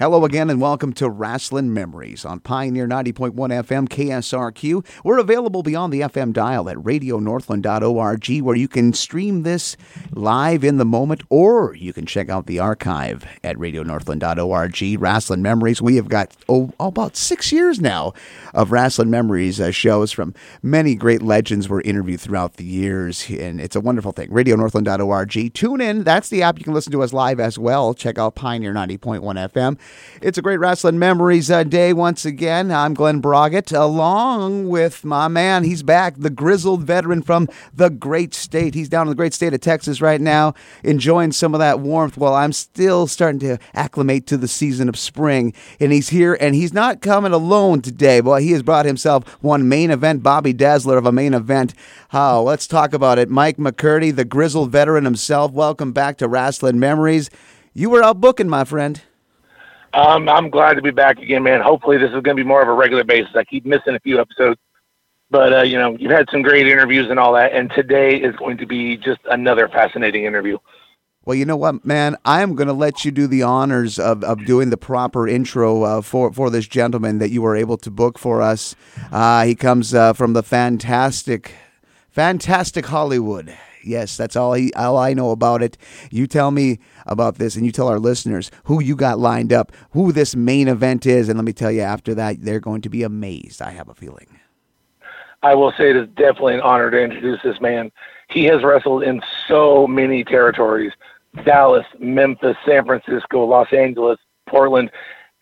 Hello again and welcome to Rasslin' Memories on Pioneer 90.1 FM KSRQ. We're available beyond the FM dial at radionorthland.org where you can stream this live in the moment or you can check out the archive at radionorthland.org. Rasslin' Memories, we have got oh, about six years now of Rasslin' Memories uh, shows from many great legends were interviewed throughout the years and it's a wonderful thing. radionorthland.org. Tune in, that's the app you can listen to us live as well. Check out Pioneer 90.1 FM. It's a great wrestling memories uh, day once again. I'm Glenn Braget, along with my man. He's back, the grizzled veteran from the great state. He's down in the great state of Texas right now, enjoying some of that warmth while I'm still starting to acclimate to the season of spring. And he's here, and he's not coming alone today. Boy, he has brought himself one main event, Bobby Dazzler of a main event. Oh, let's talk about it. Mike McCurdy, the grizzled veteran himself. Welcome back to Rasslin' Memories. You were out booking, my friend. Um, I'm glad to be back again, man. Hopefully, this is going to be more of a regular basis. I keep missing a few episodes, but uh, you know, you've had some great interviews and all that, and today is going to be just another fascinating interview. Well, you know what, man? I am going to let you do the honors of, of doing the proper intro uh, for for this gentleman that you were able to book for us. Uh, he comes uh, from the fantastic, fantastic Hollywood. Yes, that's all he all I know about it. You tell me about this, and you tell our listeners who you got lined up, who this main event is, and let me tell you, after that, they're going to be amazed. I have a feeling. I will say it is definitely an honor to introduce this man. He has wrestled in so many territories: Dallas, Memphis, San Francisco, Los Angeles, Portland,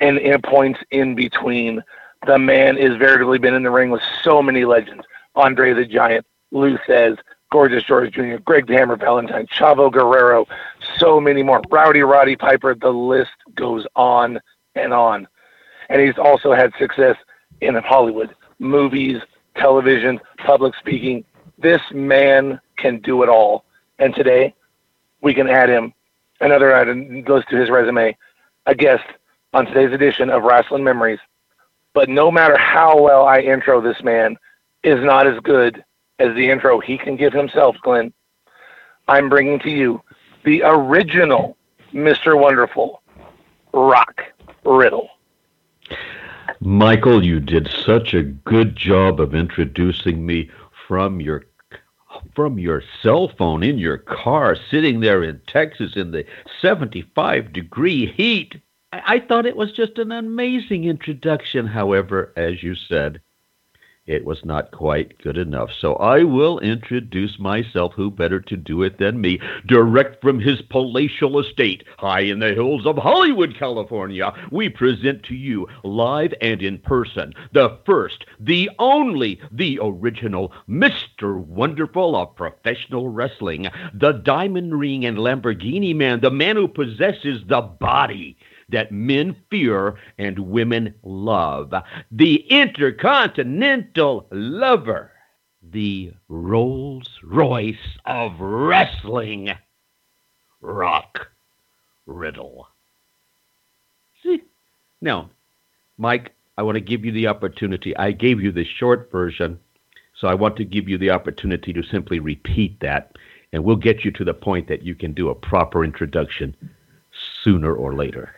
and in points in between. The man has veritably been in the ring with so many legends: Andre the Giant, Lou Thesz, Gorgeous George Jr., Greg the Hammer Valentine, Chavo Guerrero, so many more. Rowdy Roddy Piper, the list goes on and on. And he's also had success in Hollywood, movies, television, public speaking. This man can do it all. And today, we can add him another item goes to his resume, a guest on today's edition of Rasslin' Memories. But no matter how well I intro this man, is not as good as the intro he can give himself, Glenn. I'm bringing to you the original Mr. Wonderful, Rock Riddle. Michael, you did such a good job of introducing me from your from your cell phone in your car, sitting there in Texas in the 75 degree heat. I, I thought it was just an amazing introduction. However, as you said, it was not quite good enough. So I will introduce myself. Who better to do it than me? Direct from his palatial estate, high in the hills of Hollywood, California, we present to you, live and in person, the first, the only, the original Mr. Wonderful of professional wrestling, the Diamond Ring and Lamborghini man, the man who possesses the body that men fear and women love. The intercontinental lover, the Rolls Royce of wrestling, Rock Riddle. See? Now, Mike, I want to give you the opportunity. I gave you the short version, so I want to give you the opportunity to simply repeat that, and we'll get you to the point that you can do a proper introduction sooner or later.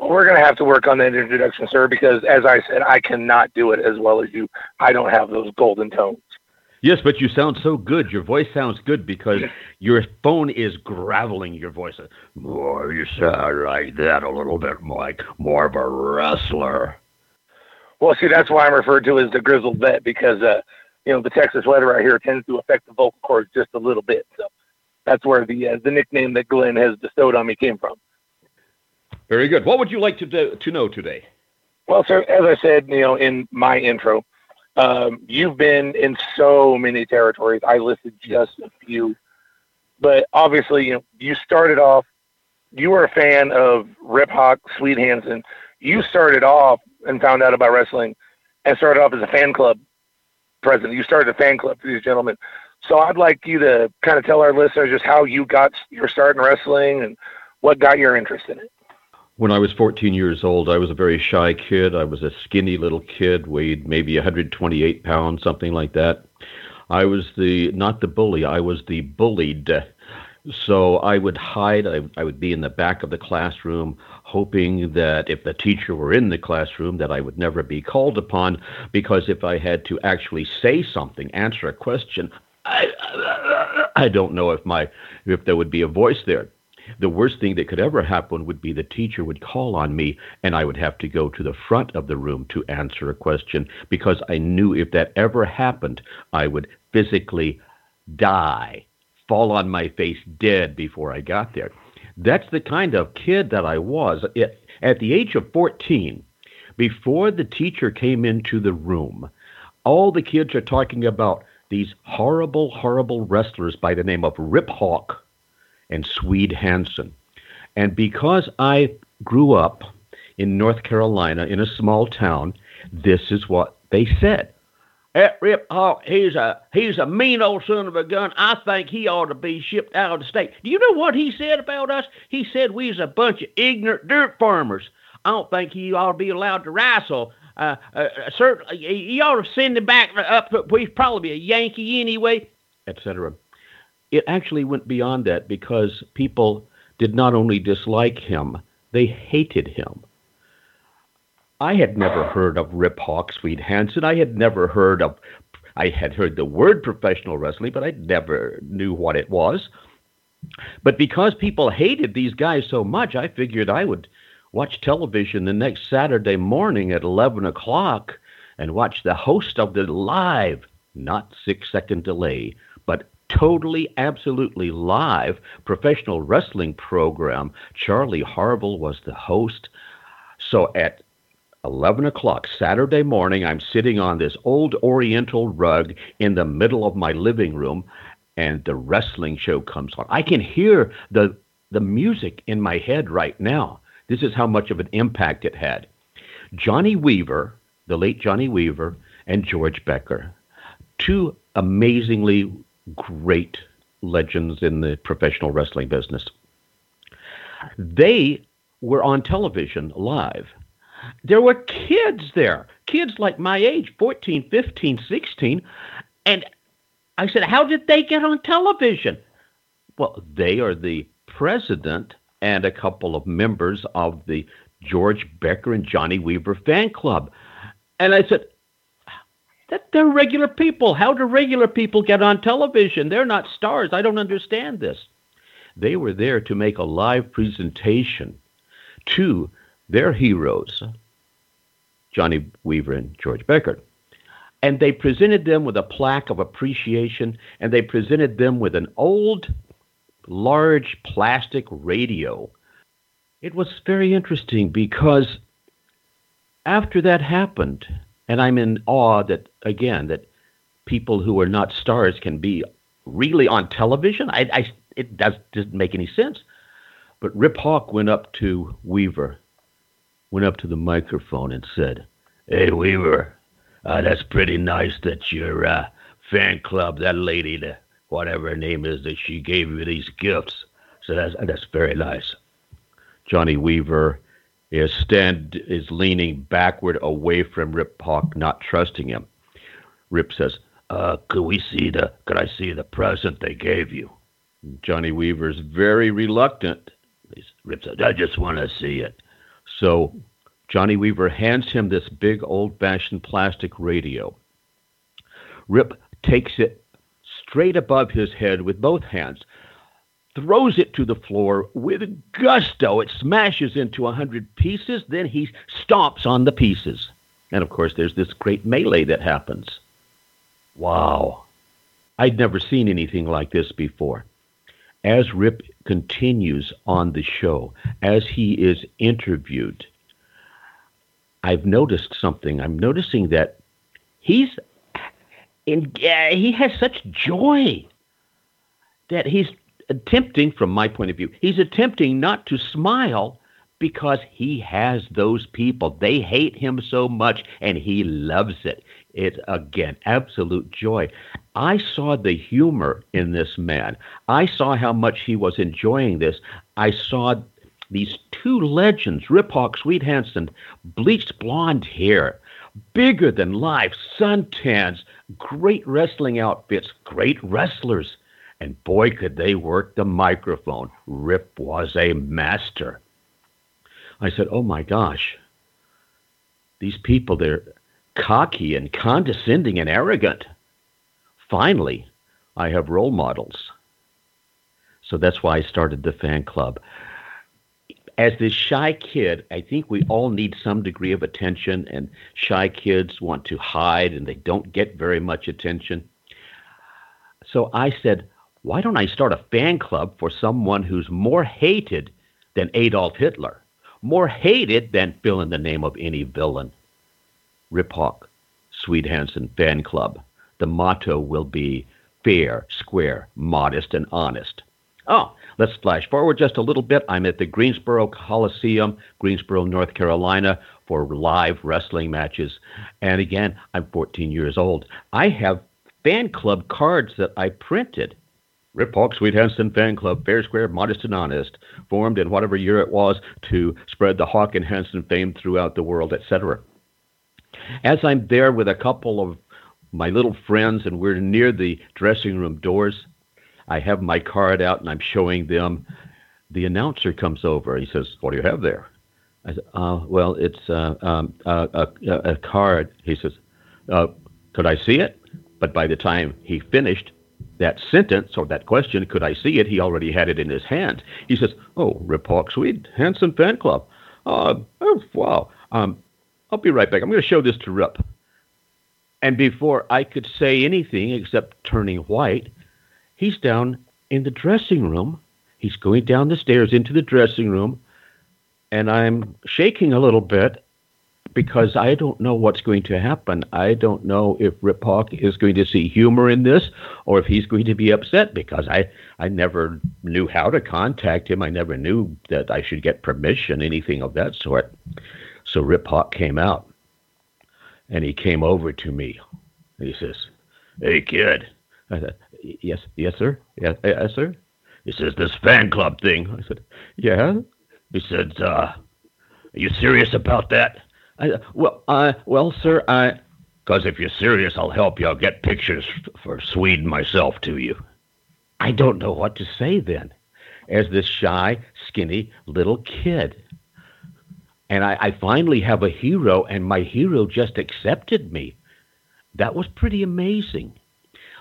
Well, we're going to have to work on that introduction, sir, because as I said, I cannot do it as well as you. I don't have those golden tones. Yes, but you sound so good. Your voice sounds good because your phone is graveling your voice. More, you sound like that a little bit, Mike. More of a wrestler. Well, see, that's why I'm referred to as the grizzled vet because, uh, you know, the Texas weather out here tends to affect the vocal cords just a little bit. So that's where the uh, the nickname that Glenn has bestowed on me came from. Very good. What would you like to do, to know today? Well, sir, as I said, you know, in my intro, um, you've been in so many territories. I listed just a few, but obviously, you know, you started off. You were a fan of Rip Hawk, Swede Hansen. You started off and found out about wrestling, and started off as a fan club president. You started a fan club for these gentlemen. So I'd like you to kind of tell our listeners just how you got your start in wrestling and what got your interest in it. When I was 14 years old, I was a very shy kid. I was a skinny little kid, weighed maybe 128 pounds, something like that. I was the not the bully, I was the bullied. So I would hide. I, I would be in the back of the classroom, hoping that if the teacher were in the classroom, that I would never be called upon. Because if I had to actually say something, answer a question, I, I don't know if my if there would be a voice there. The worst thing that could ever happen would be the teacher would call on me and I would have to go to the front of the room to answer a question because I knew if that ever happened, I would physically die, fall on my face dead before I got there. That's the kind of kid that I was. At the age of 14, before the teacher came into the room, all the kids are talking about these horrible, horrible wrestlers by the name of Rip Hawk and Swede Hansen. And because I grew up in North Carolina in a small town, this is what they said. That Rip Hawk, he's a he's a mean old son of a gun. I think he ought to be shipped out of the state. Do you know what he said about us? He said we's a bunch of ignorant dirt farmers. I don't think he ought to be allowed to wrestle. Uh, uh, certainly, he ought to send him back up. He's probably a Yankee anyway, etc it actually went beyond that because people did not only dislike him, they hated him. I had never heard of Rip Hawk Swede Hansen. I had never heard of, I had heard the word professional wrestling, but I never knew what it was. But because people hated these guys so much, I figured I would watch television the next Saturday morning at 11 o'clock and watch the host of the live, not six second delay, totally, absolutely live professional wrestling program. Charlie Harville was the host. So at 11 o'clock Saturday morning, I'm sitting on this old Oriental rug in the middle of my living room, and the wrestling show comes on. I can hear the, the music in my head right now. This is how much of an impact it had. Johnny Weaver, the late Johnny Weaver, and George Becker, two amazingly great legends in the professional wrestling business. They were on television live. There were kids there, kids like my age, 14, 15, 16. And I said, How did they get on television? Well, they are the president and a couple of members of the George Becker and Johnny Weaver fan club. And I said, that they're regular people. How do regular people get on television? They're not stars. I don't understand this. They were there to make a live presentation to their heroes, Johnny Weaver and George Becker. And they presented them with a plaque of appreciation, and they presented them with an old, large plastic radio. It was very interesting because after that happened, and I'm in awe that, again, that people who are not stars can be really on television. I, I it does, doesn't make any sense. But Rip Hawk went up to Weaver, went up to the microphone and said, Hey, Weaver, uh, that's pretty nice that your uh, fan club, that lady, the, whatever her name is, that she gave you these gifts. So that's, that's very nice. Johnny Weaver is stand is leaning backward away from Rip Hawk, not trusting him. Rip says, uh, could we see the could I see the present they gave you? Johnny Weaver's very reluctant. Rip says, I just want to see it. So Johnny Weaver hands him this big old fashioned plastic radio. Rip takes it straight above his head with both hands, throws it to the floor with gusto. It smashes into a hundred pieces. Then he stomps on the pieces. And of course, there's this great melee that happens. Wow. I'd never seen anything like this before. As Rip continues on the show, as he is interviewed, I've noticed something. I'm noticing that he's in, uh, he has such joy that he's attempting, from my point of view, he's attempting not to smile because he has those people. They hate him so much and he loves it. It's, again, absolute joy. I saw the humor in this man. I saw how much he was enjoying this. I saw these two legends, Rip Hawk, Swede Hansen, bleached blonde hair, bigger than life, suntans, great wrestling outfits, great wrestlers And boy, could they work the microphone. Rip was a master. I said, Oh my gosh, these people, they're cocky and condescending and arrogant. Finally, I have role models. So that's why I started the fan club. As this shy kid, I think we all need some degree of attention, and shy kids want to hide and they don't get very much attention. So I said, why don't I start a fan club for someone who's more hated than Adolf Hitler, more hated than fill in the name of any villain? Rip Hawk, Swede Hansen Fan Club. The motto will be fair, square, modest, and honest. Oh, let's flash forward just a little bit. I'm at the Greensboro Coliseum, Greensboro, North Carolina, for live wrestling matches. And again, I'm 14 years old. I have fan club cards that I printed. Rip Hawk Swede Hansen Fan Club, fair, square, modest, and honest, formed in whatever year it was to spread the Hawk and Hansen fame throughout the world, etc. As I'm there with a couple of my little friends and we're near the dressing room doors, I have my card out and I'm showing them. The announcer comes over. He says, "What do you have there?" I said, uh, "Well, it's uh, um, a, a, card." He says, uh, "Could I see it?" But by the time he finished that sentence or that question, "Could I see it?" he already had it in his hand. He says, "Oh, Rip Hawk Swede Hansen Fan Club. Uh, oh, wow. Um, I'll be right back. I'm going to show this to Rip." And before I could say anything except turning white, He's down in the dressing room. He's going down the stairs into the dressing room, and I'm shaking a little bit because I don't know what's going to happen. I don't know if Rip Hawk is going to see humor in this or if he's going to be upset because I, I never knew how to contact him. I never knew that I should get permission, anything of that sort. So Rip Hawk came out and he came over to me. He says, Hey, kid. I said, yes, yes, sir. Yes, yes, sir. He says, this fan club thing. I said, yeah. He said, uh, are you serious about that? Well, well, sir, I, because if you're serious, I'll help you. I'll get pictures for Sweden myself to you. I don't know what to say then, as this shy, skinny little kid. And I, I finally have a hero, and my hero just accepted me. That was pretty amazing.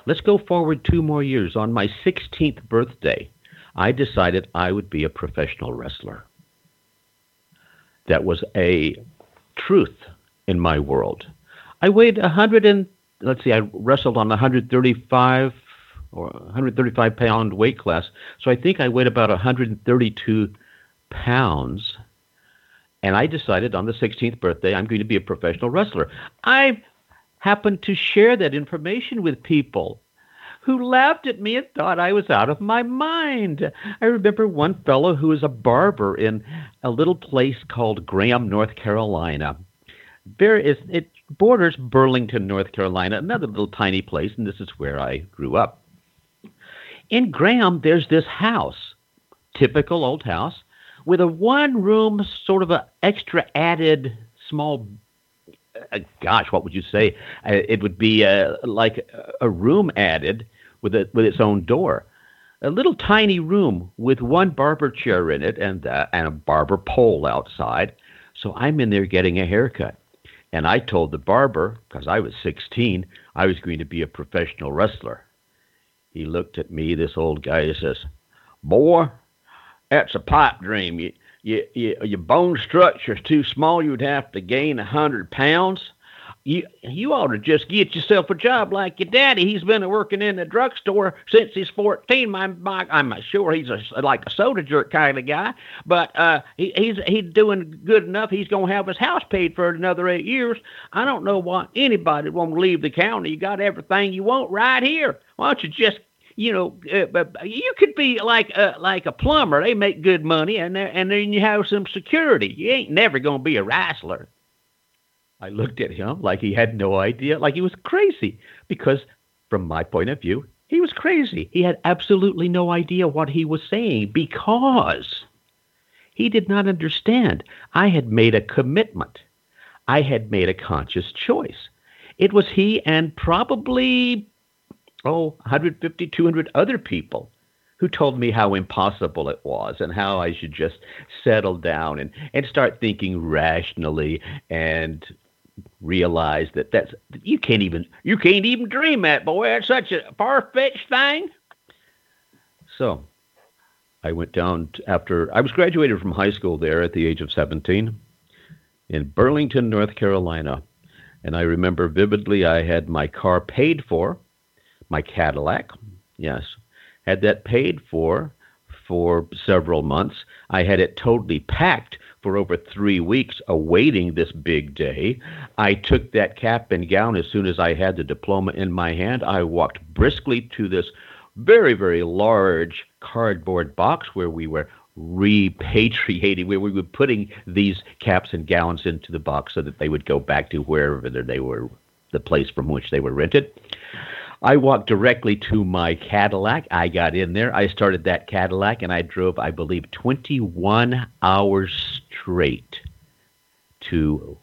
Let's go forward two more years. On my 16th birthday, I decided I would be a professional wrestler. That was a truth in my world. I weighed 100 and let's see, I wrestled on 135 or 135 pound weight class. So I think I weighed about 132 pounds. And I decided on the 16th birthday, I'm going to be a professional wrestler. I happened to share that information with people who laughed at me and thought I was out of my mind. I remember one fellow who was a barber in a little place called Graham, North Carolina. There is it borders Burlington, North Carolina, another little tiny place, and this is where I grew up. In Graham, there's this house, typical old house, with a one room sort of a extra added small uh, gosh, what would you say? Uh, it would be uh, like a room added with a, with its own door. A little tiny room with one barber chair in it and uh, and a barber pole outside. So I'm in there getting a haircut. And I told the barber, because I was 16, I was going to be a professional wrestler. He looked at me, this old guy, he says, Boy, that's a pipe dream. You, you, you, your bone structure's too small. You'd have to gain a hundred pounds. You you ought to just get yourself a job like your daddy. He's been working in the drugstore since he's fourteen. My, my I'm sure he's a like a soda jerk kind of guy, but uh, he, he's he's doing good enough. He's gonna have his house paid for another eight years. I don't know why anybody won't leave the county. You got everything you want right here. Why don't you just you know, uh, you could be like a, like a plumber. They make good money, and and then you have some security. You ain't never gonna be a wrestler. I looked at him like he had no idea, like he was crazy. Because from my point of view, he was crazy. He had absolutely no idea what he was saying because he did not understand. I had made a commitment. I had made a conscious choice. It was he and probably oh, 150, 200 other people who told me how impossible it was and how I should just settle down and, and start thinking rationally and realize that that's you can't even you can't even dream that boy. That's such a far-fetched thing. So i went down after i was graduated from high school there at the age of 17 in burlington north carolina. And i remember vividly i had my car paid for my cadillac yes had that paid for for several months. I had it totally packed for over three weeks, awaiting this big day. I took that cap and gown as soon as I had the diploma in my hand. I walked briskly to this very, very large cardboard box where we were repatriating, where we were putting these caps and gowns into the box so that they would go back to wherever they were, the place from which they were rented. I walked directly to my Cadillac. I got in there. I started that Cadillac and I drove, I believe, 21 hours straight to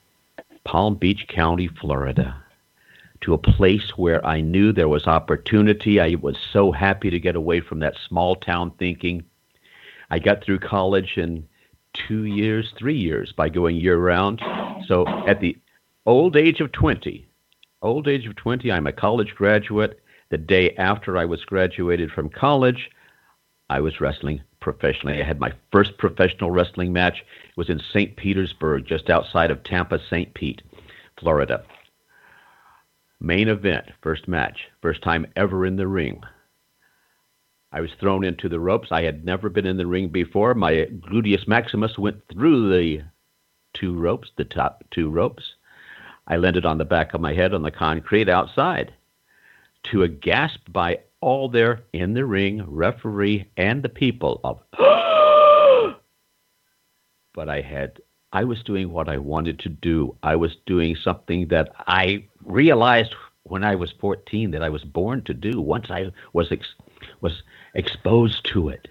Palm Beach County, Florida, to a place where I knew there was opportunity. I was so happy to get away from that small town thinking. I got through college in two years, three years by going year round. So at the old age of 20, old age of 20, I'm a college graduate. The day after I was graduated from college, I was wrestling professionally. I had my first professional wrestling match. It was in St. Petersburg, just outside of Tampa, St. Pete, Florida. Main event, first match, first time ever in the ring. I was thrown into the ropes. I had never been in the ring before. My gluteus maximus went through the two ropes, the top two ropes. I landed on the back of my head on the concrete outside. To a gasp by all there in the ring, referee, and the people of, but I had, I was doing what I wanted to do. I was doing something that I realized when I was 14 that I was born to do. Once I was ex, was exposed to it,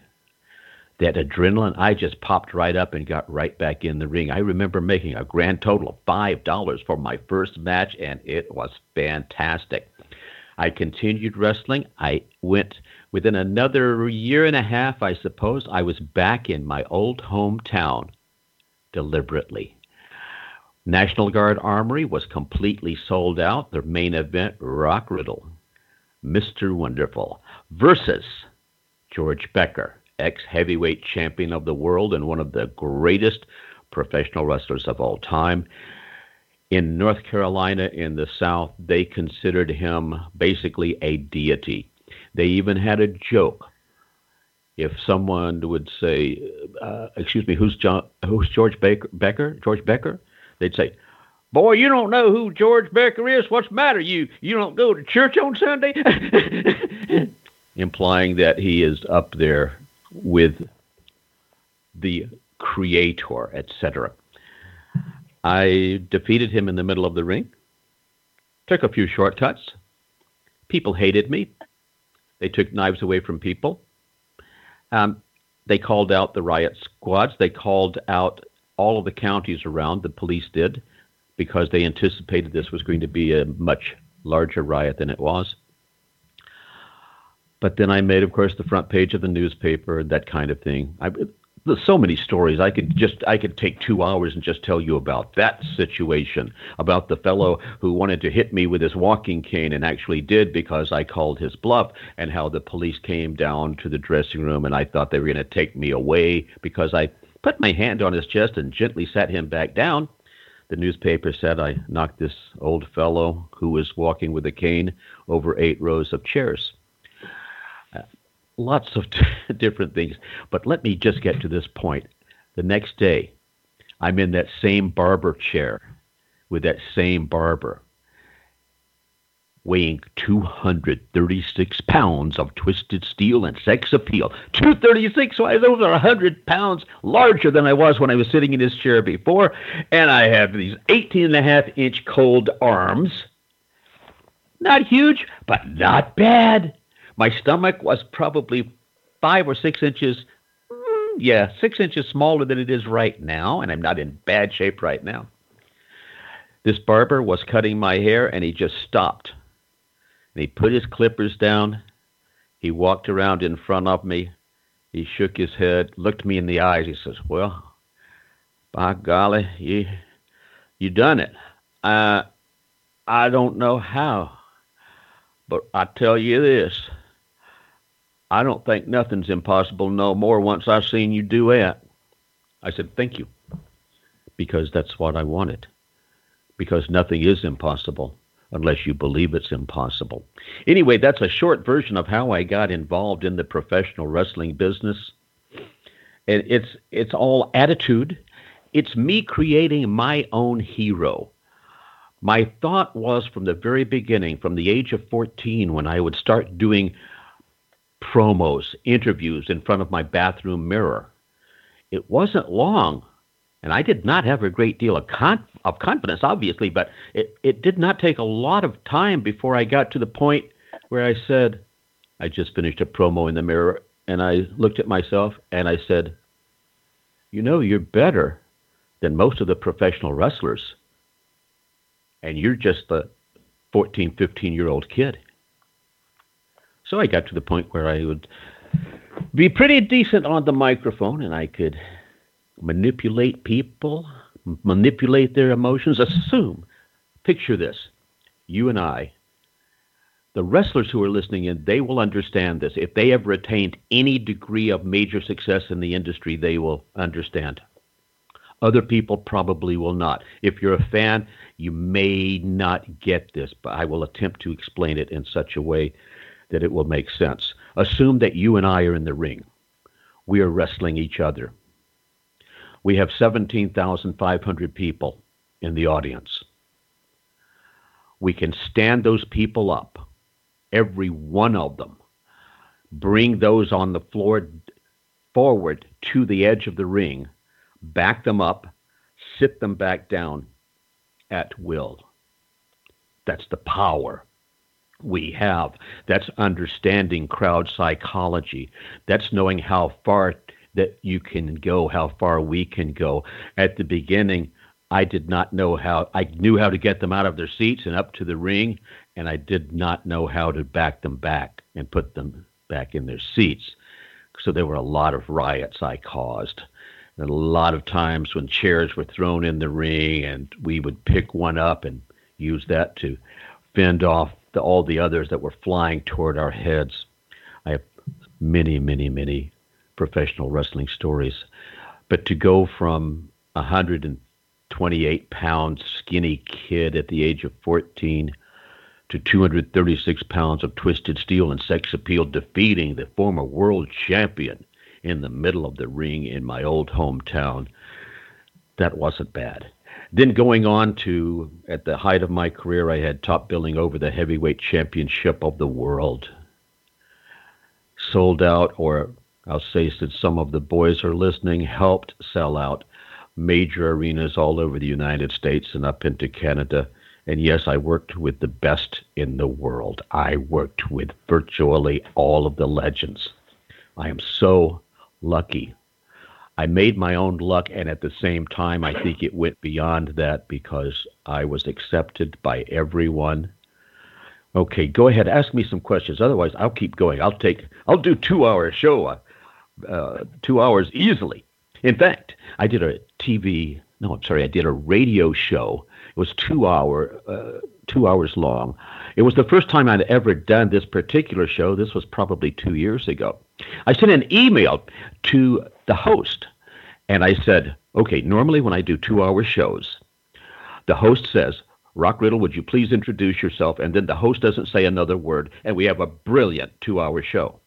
that adrenaline, I just popped right up and got right back in the ring. I remember making a grand total of $5 for my first match, and it was fantastic. I continued wrestling. I went within another year and a half, I suppose, I was back in my old hometown deliberately. National Guard Armory was completely sold out. The main event, Rock Riddle, Mr. Wonderful, versus George Becker ex heavyweight champion of the world and one of the greatest professional wrestlers of all time. In North Carolina, in the South, they considered him basically a deity. They even had a joke. If someone would say, uh, "Excuse me, who's John? Who's George Baker, Becker? George Becker?" They'd say, "Boy, you don't know who George Becker is. What's the matter? You you don't go to church on Sunday?" Implying that he is up there with the creator, etc. I defeated him in the middle of the ring, took a few shortcuts. People hated me. They took knives away from people. Um, they called out the riot squads. They called out all of the counties around, the police did, because they anticipated this was going to be a much larger riot than it was. But then I made, of course, the front page of the newspaper, that kind of thing. I, there's so many stories. I could just I could take two hours and just tell you about that situation, about the fellow who wanted to hit me with his walking cane and actually did because I called his bluff, and how the police came down to the dressing room and I thought they were going to take me away because I put my hand on his chest and gently sat him back down. The newspaper said I knocked this old fellow who was walking with a cane over eight rows of chairs lots of different things. But let me just get to this point. The next day, I'm in that same barber chair with that same barber, weighing 236 pounds of twisted steel and sex appeal. 236, so those are 100 pounds larger than I was when I was sitting in this chair before. And I have these 18 and a half inch cold arms. Not huge, but not bad. My stomach was probably five or six inches, mm, yeah, six inches smaller than it is right now, and I'm not in bad shape right now. This barber was cutting my hair, and he just stopped. And he put his clippers down. He walked around in front of me. He shook his head, looked me in the eyes. He says, "Well, by golly, you you done it. Uh, I don't know how, but I tell you this: I don't think nothing's impossible no more. Once I've seen you do it, I said, "Thank you," because that's what I wanted. Because nothing is impossible unless you believe it's impossible. Anyway, that's a short version of how I got involved in the professional wrestling business. And it's it's all attitude. It's me creating my own hero. My thought was from the very beginning, from the age of 14, when I would start doing promos, interviews in front of my bathroom mirror. It wasn't long and I did not have a great deal of con- of confidence, obviously, but it, it did not take a lot of time before I got to the point where I said, I just finished a promo in the mirror, and I looked at myself and I said, You know, you're better than most of the professional wrestlers, and you're just a 14, 15 year old kid. So I got to the point where I would be pretty decent on the microphone and I could manipulate people, manipulate their emotions. Assume, picture this you and I, the wrestlers who are listening in, they will understand this. If they have retained any degree of major success in the industry, they will understand. Other people probably will not. If you're a fan, you may not get this, but I will attempt to explain it in such a way that it will make sense. Assume that you and I are in the ring. We are wrestling each other we have 17,500 people in the audience. We can stand those people up, every one of them, bring those on the floor forward to the edge of the ring, back them up, sit them back down at will. That's the power we have. That's understanding crowd psychology. That's knowing how far that you can go, how far we can go. At the beginning, I did not know how, I knew how to get them out of their seats and up to the ring, and I did not know how to back them back and put them back in their seats. So there were a lot of riots I caused. And a lot of times when chairs were thrown in the ring, and we would pick one up and use that to fend off the, all the others that were flying toward our heads. I have many, many, many professional wrestling stories. But to go from a 128 pound skinny kid at the age of 14 to 236 pounds of twisted steel and sex appeal, defeating the former world champion in the middle of the ring in my old hometown, that wasn't bad. Then going on to, at the height of my career, I had top billing over the heavyweight championship of the world. Sold out or I'll say since some of the boys are listening, helped sell out major arenas all over the United States and up into Canada. And yes, I worked with the best in the world. I worked with virtually all of the legends. I am so lucky. I made my own luck, and at the same time, I think it went beyond that because I was accepted by everyone. Okay, go ahead, ask me some questions. Otherwise, I'll keep going. I'll take, I'll do two hour show uh, two hours easily. In fact, I did a TV. No, I'm sorry. I did a radio show. It was two hour, uh, two hours long. It was the first time I'd ever done this particular show. This was probably two years ago. I sent an email to the host, and I said, "Okay, normally when I do two-hour shows, the host says." Rock Riddle, would you please introduce yourself? And then the host doesn't say another word, and we have a brilliant two hour show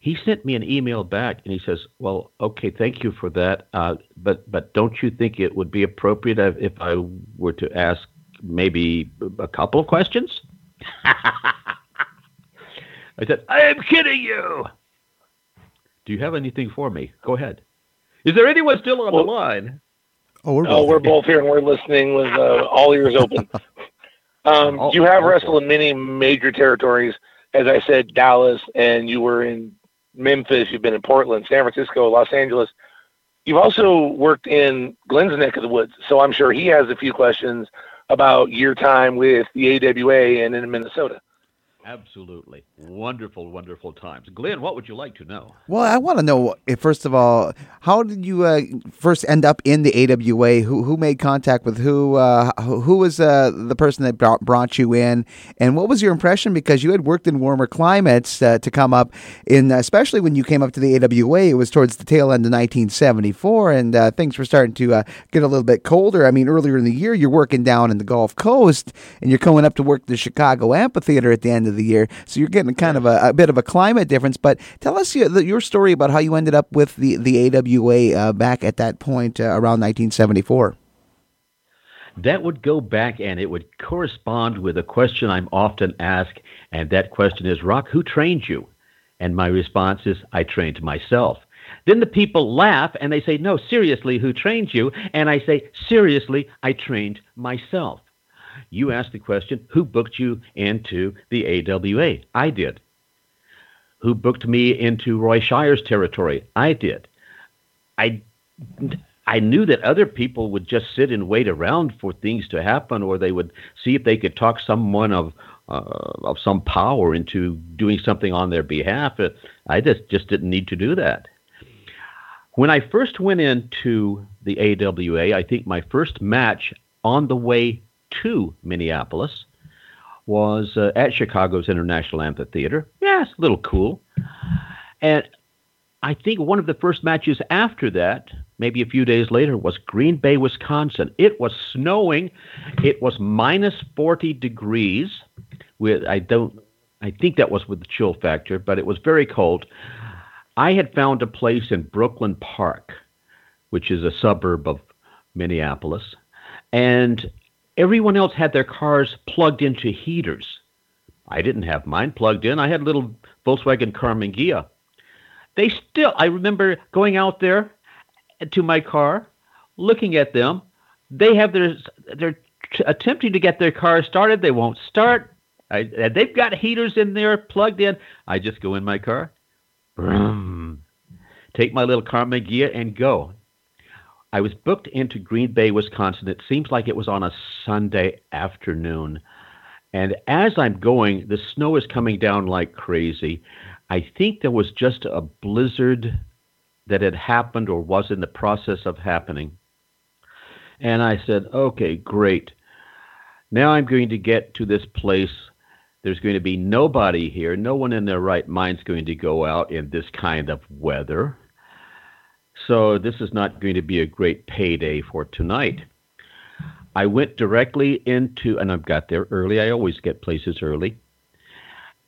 he sent me an email back and he says, "Well, okay, thank you for that, uh, but but don't you think it would be appropriate if I were to ask maybe a couple of questions?" I said, "I am kidding you." Do you have anything for me? Go ahead. Is there anyone still on well, the line? Oh, we're both, oh, we're both here and we're listening with uh, all ears open. Um, you have wrestled in many major territories, as I said, Dallas, and you were in Memphis, you've been in Portland, San Francisco, Los Angeles. You've also worked in Glenn's neck of the woods, so I'm sure he has a few questions about your time with the AWA and in Minnesota. Absolutely. Wonderful, wonderful times. Glenn, what would you like to know? Well, I want to know, eh, first of all, how did you uh, first end up in the AWA? Who, who made contact with who? Uh, who was uh, the person that brought, brought you in? And what was your impression? Because you had worked in warmer climates uh, to come up in, especially when you came up to the AWA, it was towards the tail end of 1974, and uh, things were starting to uh, get a little bit colder. I mean, earlier in the year, you're working down in the Gulf Coast, and you're going up to work the Chicago Amphitheater at the end of the year. So you're getting kind of a, a bit of a climate difference. But tell us your, your story about how you ended up with the, the AWA uh, back at that point uh, around 1974. That would go back and it would correspond with a question I'm often asked, and that question is, Rock, who trained you? And my response is, I trained myself. Then the people laugh and they say, No, seriously, who trained you? And I say, Seriously, I trained myself. You asked the question, who booked you into the AWA? I did. Who booked me into Roy Shire's territory? I did. I I knew that other people would just sit and wait around for things to happen, or they would see if they could talk someone of uh, of some power into doing something on their behalf. I just just didn't need to do that. When I first went into the AWA, I think my first match on the way to Minneapolis was uh, at Chicago's International Amphitheater. Yeah, it's a little cool. And I think one of the first matches after that, maybe a few days later, was Green Bay, Wisconsin. It was snowing. It was minus 40 degrees. With I don't, I think that was with the chill factor, but it was very cold. I had found a place in Brooklyn Park, which is a suburb of Minneapolis, and Everyone else had their cars plugged into heaters. I didn't have mine plugged in. I had a little Volkswagen Karmann Ghia. They still, I remember going out there to my car, looking at them. They have their, they're attempting to get their car started. They won't start. I, they've got heaters in there plugged in. I just go in my car, vroom, take my little Karmann Ghia and go. I was booked into Green Bay, Wisconsin. It seems like it was on a Sunday afternoon. And as I'm going, the snow is coming down like crazy. I think there was just a blizzard that had happened or was in the process of happening. And I said, okay, great. Now I'm going to get to this place. There's going to be nobody here. No one in their right mind's going to go out in this kind of weather. So this is not going to be a great payday for tonight. I went directly into, and I've got there early. I always get places early.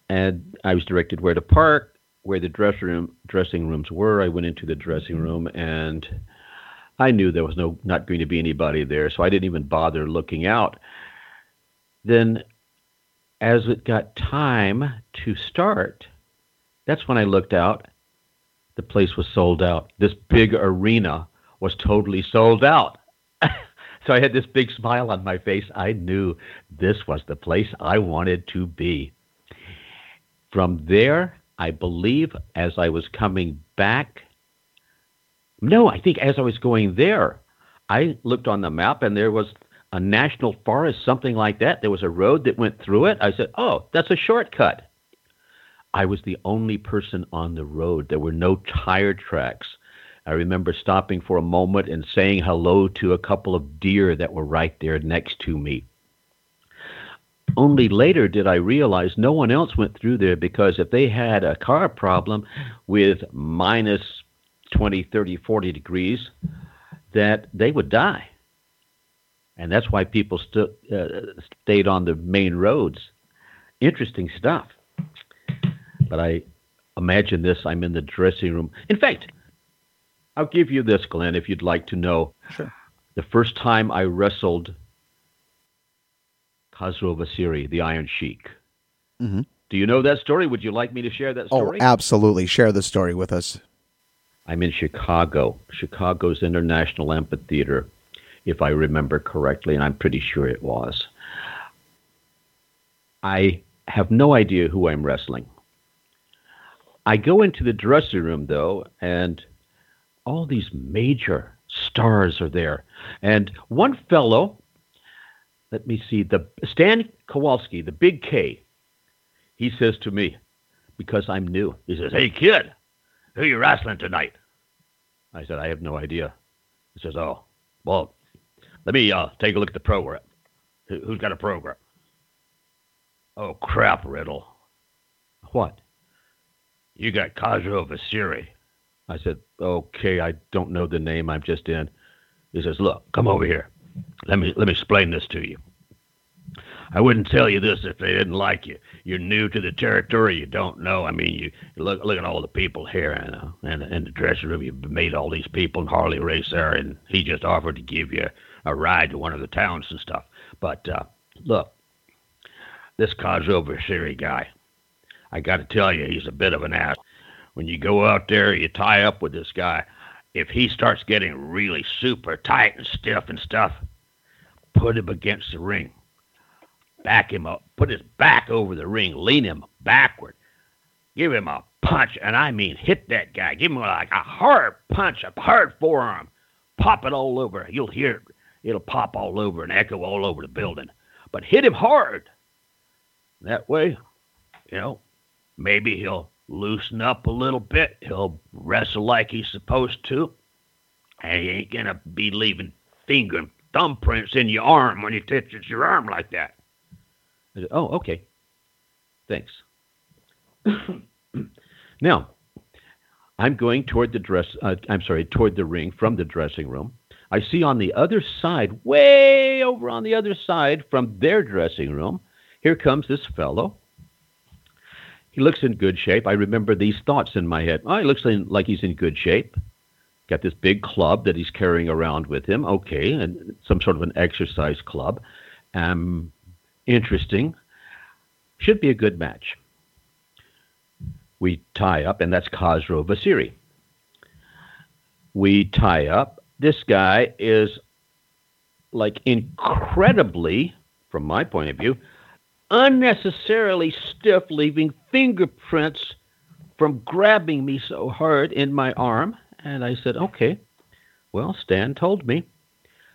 And I was directed where to park, where the dressing room dressing rooms were. I went into the dressing room, and I knew there was no not going to be anybody there, so I didn't even bother looking out. Then, as it got time to start, that's when I looked out, the place was sold out. This big arena was totally sold out. so I had this big smile on my face. I knew this was the place I wanted to be. From there, I believe as I was coming back, no, I think as I was going there, I looked on the map and there was a national forest, something like that. There was a road that went through it. I said, oh, that's a shortcut. I was the only person on the road. There were no tire tracks. I remember stopping for a moment and saying hello to a couple of deer that were right there next to me. Only later did I realize no one else went through there because if they had a car problem with minus 20, 30, 40 degrees, that they would die. And that's why people st- uh, stayed on the main roads. Interesting stuff. But I imagine this I'm in the dressing room. In fact, I'll give you this, Glenn, if you'd like to know. Sure. The first time I wrestled Khosrow Vaziri, the Iron Sheik. Mm-hmm. Do you know that story? Would you like me to share that story? Oh, absolutely. Share the story with us. I'm in Chicago, Chicago's International Amphitheater, if I remember correctly, and I'm pretty sure it was. I have no idea who I'm wrestling. I go into the dressing room though, and all these major stars are there. And one fellow, let me see, the Stan Kowalski, the big K, he says to me, because I'm new, he says, Hey, kid, who you wrestling tonight? I said, I have no idea. He says, Oh, well, let me uh, take a look at the program. Who's got a program? Oh, crap, Riddle. What? You got Khosrow Vaziri. I said, Okay, I don't know the name. I'm just in. He says, Look, come over here. Let me let me explain this to you. I wouldn't tell you this if they didn't like you. You're new to the territory. You don't know. I mean, you, you look look at all the people here and uh, and in the dressing room. You've made all these people and Harley Race there, and he just offered to give you a ride to one of the towns and stuff. But uh, look, this Khosrow Vaziri guy, I got to tell you, he's a bit of an ass. When you go out there, you tie up with this guy. If he starts getting really super tight and stiff and stuff, put him against the ring back him up, put his back over the ring, lean him backward, give him a punch, and I mean hit that guy, give him like a hard punch, a hard forearm, pop it all over. You'll hear it, it'll pop all over and echo all over the building. But hit him hard. That way, you know, maybe he'll loosen up a little bit. He'll wrestle like he's supposed to. And he ain't gonna be leaving finger and thumbprints in your arm when he touches your arm like that. Oh, okay. Thanks. now, I'm going toward the dress. Uh, I'm sorry, toward the ring from the dressing room. I see on the other side, way over on the other side from their dressing room, here comes this fellow. He looks in good shape. I remember these thoughts in my head. Oh, he looks in, like he's in good shape. Got this big club that he's carrying around with him. Okay, and some sort of an exercise club. Um, interesting. Should be a good match. We tie up, and that's Khosrow Vaziri. We tie up. This guy is like incredibly, from my point of view, unnecessarily stiff, leaving fingerprints from grabbing me so hard in my arm. And I said, okay, well, Stan told me.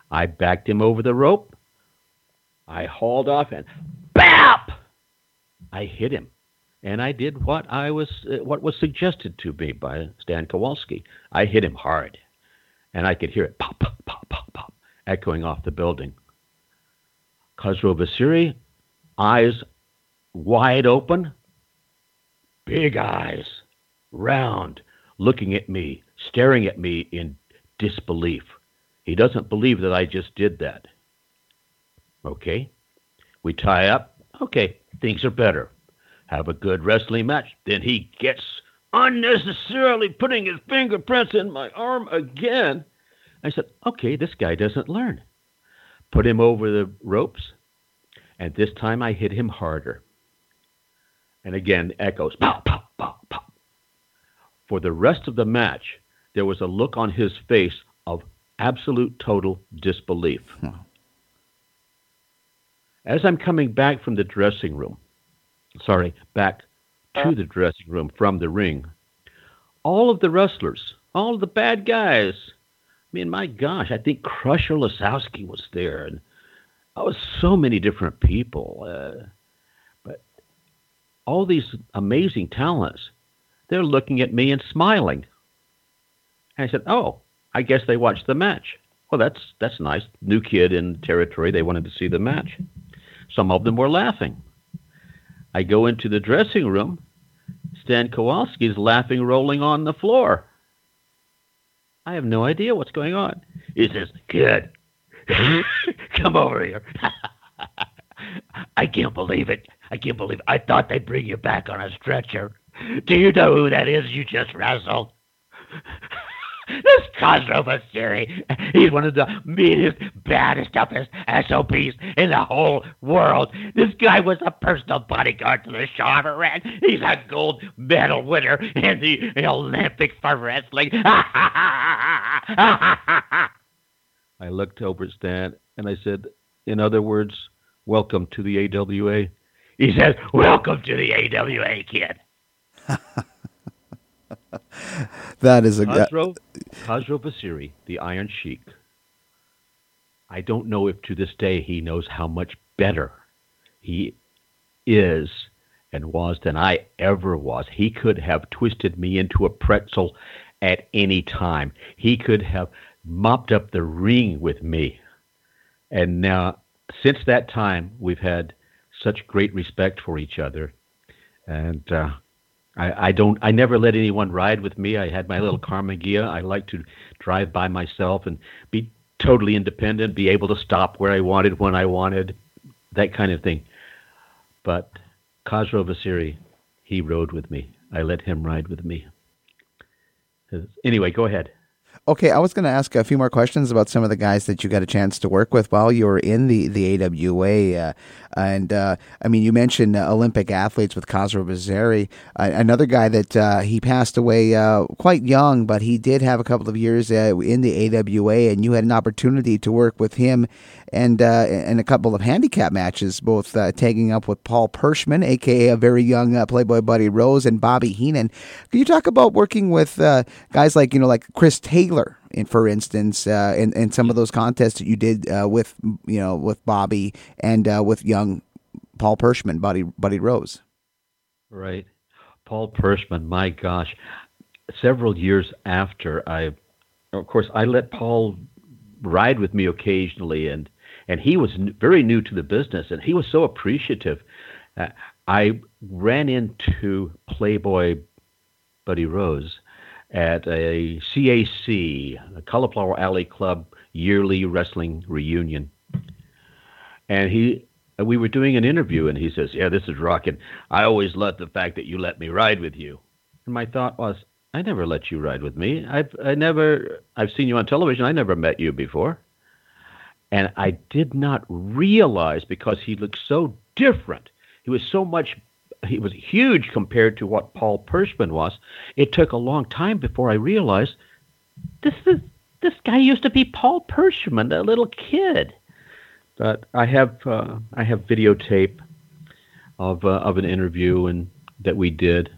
I backed him over the rope. I hauled off and BAP! I hit him. And I did what I was uh, what was suggested to me by Stan Kowalski. I hit him hard. And I could hear it pop, pop, pop, pop, pop, echoing off the building. Khosrow Vaziri, eyes wide open, big eyes, round, looking at me, staring at me in disbelief. He doesn't believe that I just did that. Okay. We tie up. Okay. Things are better. Have a good wrestling match. Then he gets unnecessarily putting his fingerprints in my arm again. I said, okay, this guy doesn't learn. Put him over the ropes, and this time I hit him harder. And again, echoes, pop, pop, pop, pop. For the rest of the match, there was a look on his face of absolute total disbelief. Hmm. As I'm coming back from the dressing room, sorry, back to the dressing room from the ring, all of the wrestlers, all of the bad guys, I mean, my gosh, I think Crusher Lisowski was there, and I was so many different people. Uh, but all these amazing talents, they're looking at me and smiling. And I said, "Oh, I guess they watched the match." Well, that's that's nice. New kid in territory, they wanted to see the match. Some of them were laughing. I go into the dressing room. Stan Kowalski's laughing, rolling on the floor. I have no idea what's going on. He says, Kid, come over here. I can't believe it. I can't believe it. I thought they'd bring you back on a stretcher. Do you know who that is you just wrestled? This Khosrow Vaziri, he's one of the meanest, baddest, toughest SOPs in the whole world. This guy was a personal bodyguard to the Shah of Iran. He's a gold medal winner in the Olympics for wrestling. I looked over at Stan and I said, in other words, welcome to the AWA. He said, welcome to the AWA, kid. that is a Khosrow, Khosrow Vaziri, the Iron Sheik. I don't know if to this day he knows how much better he is and was than I ever was. He could have twisted me into a pretzel at any time. He could have mopped up the ring with me. And now, since that time, we've had such great respect for each other. And uh, I, I don't. I never let anyone ride with me. I had my little Karmann Ghia. I like to drive by myself and be totally independent, be able to stop where I wanted when I wanted, that kind of thing. But Khosrow Vaziri, he rode with me. I let him ride with me. Anyway, go ahead. Okay, I was going to ask a few more questions about some of the guys that you got a chance to work with while you were in the the AWA. Uh, and uh, I mean, you mentioned uh, Olympic athletes with Khosrow Vaziri. another guy that uh, he passed away uh, quite young, but he did have a couple of years uh, in the AWA, and you had an opportunity to work with him and in a couple of handicap matches, both tagging up with Paul Perschmann, aka a very young Playboy Buddy Rose, and Bobby Heenan. Can you talk about working with guys like you know like Chris Taylor? In, for instance, uh, in, in some of those contests that you did uh, with you know with Bobby and uh, with young Paul Perschmann, Buddy Buddy Rose. Right, Paul Perschmann. My gosh, several years after I, of course, I let Paul ride with me occasionally, and and he was very new to the business, and he was so appreciative. Uh, I ran into Playboy Buddy Rose at a CAC, a Cauliflower Alley Club yearly wrestling reunion. And he, we were doing an interview, and he says, "Yeah, this is rocking. I always love the fact that you let me ride with you." And my thought was, I never let you ride with me. I've I never I've seen you on television. I never met you before. And I did not realize because he looked so different. He was so much he was huge compared to what Paul Perschmann was. It took a long time before I realized this is this guy used to be Paul Perschmann, a little kid. But I have uh, I have videotape of uh, of an interview and that we did.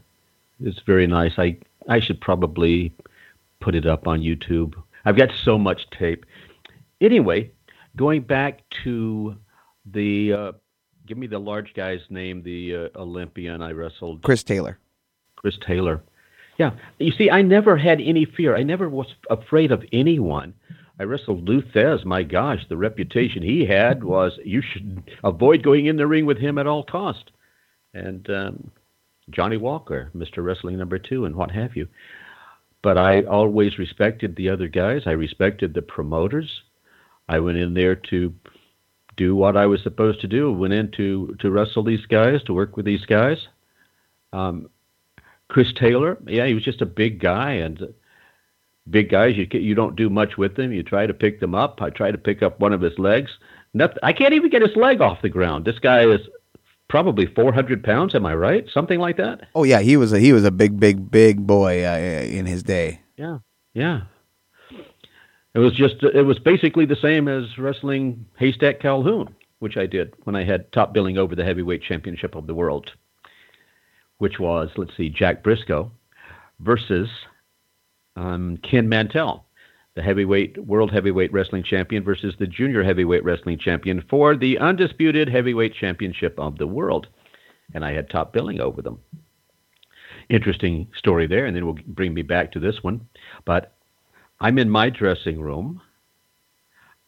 It's very nice. I I should probably put it up on YouTube. I've got so much tape. Anyway, going back to the uh, give me the large guy's name, the uh, Olympian I wrestled. Chris Taylor. Chris Taylor. Yeah. You see, I never had any fear. I never was afraid of anyone. I wrestled Lou Thesz. My gosh, the reputation he had was you should avoid going in the ring with him at all cost. And um, Johnny Walker, Mr. Wrestling Number Two, and what have you. But I always respected the other guys. I respected the promoters. I went in there to do what I was supposed to do. Went in to, to wrestle these guys, to work with these guys. Um, Chris Taylor, yeah, he was just a big guy, and big guys, you you don't do much with them. You try to pick them up. I try to pick up one of his legs. Nothing, I can't even get his leg off the ground. This guy is probably 400 pounds. Am I right? Something like that. Oh yeah, he was a he was a big, big, big boy uh, in his day. Yeah, yeah. It was just it was basically the same as wrestling Haystack Calhoun, which I did when I had top billing over the heavyweight championship of the world, which was let's see Jack Brisco versus um, Ken Mantell, the heavyweight world heavyweight wrestling champion versus the junior heavyweight wrestling champion for the undisputed heavyweight championship of the world, and I had top billing over them. Interesting story there, and then we'll bring me back to this one, but I'm in my dressing room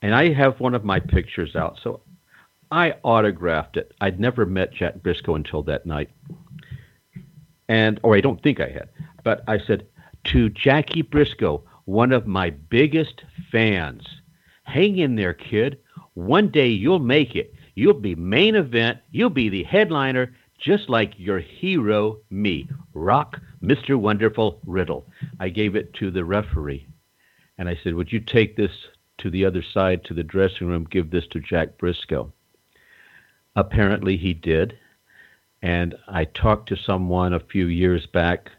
and I have one of my pictures out. So I autographed it. I'd never met Jack Brisco until that night. And, or I don't think I had, but I said, to Jackie Brisco, one of my biggest fans, hang in there, kid. One day you'll make it. You'll be main event. You'll be the headliner, just like your hero, me, Rock, Mr. Wonderful Riddle. I gave it to the referee. And I said, Would you take this to the other side to the dressing room, give this to Jack Brisco? Apparently he did. And I talked to someone a few years back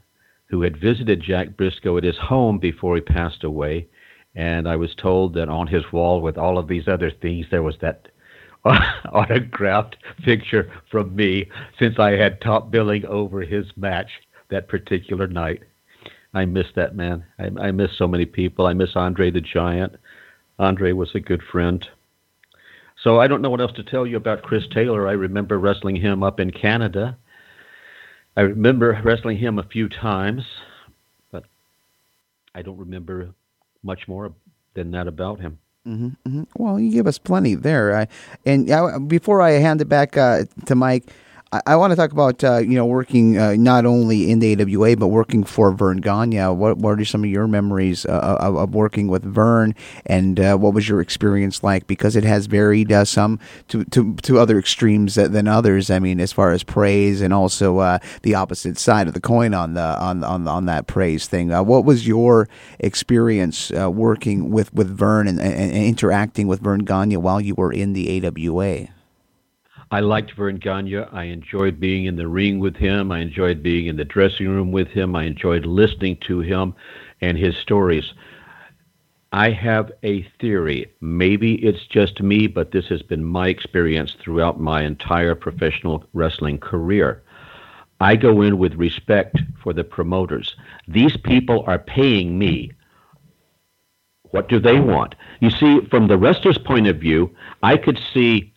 who had visited Jack Brisco at his home before he passed away. And I was told that on his wall, with all of these other things, there was that autographed picture from me since I had top billing over his match that particular night. I miss that man. I, I miss so many people. I miss Andre the Giant. Andre was a good friend. So I don't know what else to tell you about Chris Taylor. I remember wrestling him up in Canada, I remember wrestling him a few times, but I don't remember much more than that about him. Mm-hmm, mm-hmm. Well, you give us plenty there. I, and I, before I hand it back uh, to Mike, I, I want to talk about uh, you know working uh, not only in the AWA but working for Verne Gagne. What what are some of your memories uh, of, of, working with Verne, and uh, what was your experience like? Because it has varied uh, some to, to to other extremes than others. I mean, as far as praise and also the opposite side of the coin on the on on on that praise thing. what was your experience working with with Verne and, and, and interacting with Verne Gagne while you were in the AWA? I liked Verne Gagne. I enjoyed being in the ring with him. I enjoyed being in the dressing room with him. I enjoyed listening to him and his stories. I have a theory. Maybe it's just me, but this has been my experience throughout my entire professional wrestling career. I go in with respect for the promoters. These people are paying me. What do they want? You see, from the wrestler's point of view, I could see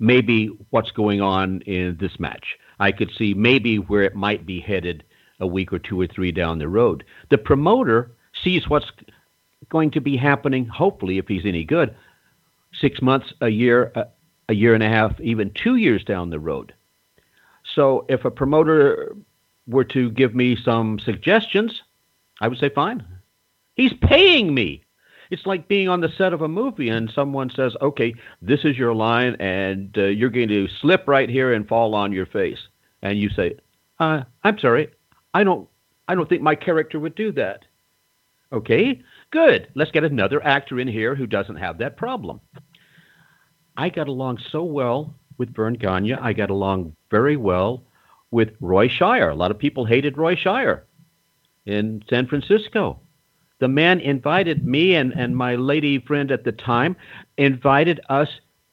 maybe what's going on in this match. I could see maybe where it might be headed a week or two or three down the road. The promoter sees what's going to be happening, hopefully, if he's any good, six months, a year, a, a year and a half, even two years down the road. So if a promoter were to give me some suggestions, I would say, fine. He's paying me. It's like being on the set of a movie and someone says, "Okay, this is your line, and uh, you're going to slip right here and fall on your face," and you say, uh, "I'm sorry, I don't, I don't think my character would do that." Okay, good. Let's get another actor in here who doesn't have that problem. I got along so well with Verne Gagne. I got along very well with Roy Shire. A lot of people hated Roy Shire in San Francisco the man invited me and, and my lady friend at the time, invited us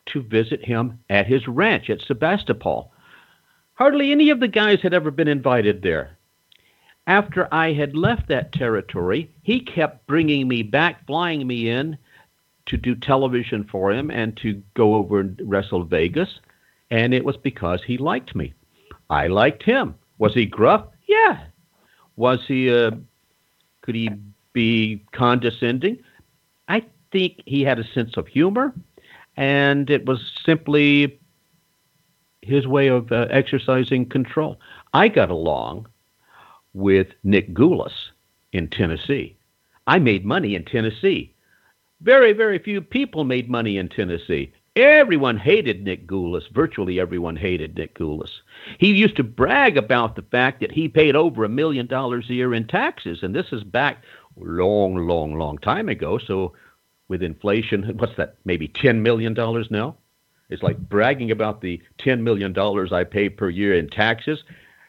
to visit him at his ranch at Sebastopol. Hardly any of the guys had ever been invited there. After I had left that territory, he kept bringing me back, flying me in to do television for him and to go over and wrestle Vegas. And it was because he liked me. I liked him. Was he gruff? Yeah. Was he, uh, could he be condescending. I think he had a sense of humor, and it was simply his way of uh, exercising control. I got along with Nick Gulas in Tennessee. I made money in Tennessee. Very, very few people made money in Tennessee. Everyone hated Nick Gulas. Virtually everyone hated Nick Gulas. He used to brag about the fact that he paid over a million dollars a year in taxes, and this is back long, long, long time ago. So with inflation, what's that? Maybe $10 million now? It's like bragging about the $10 million I pay per year in taxes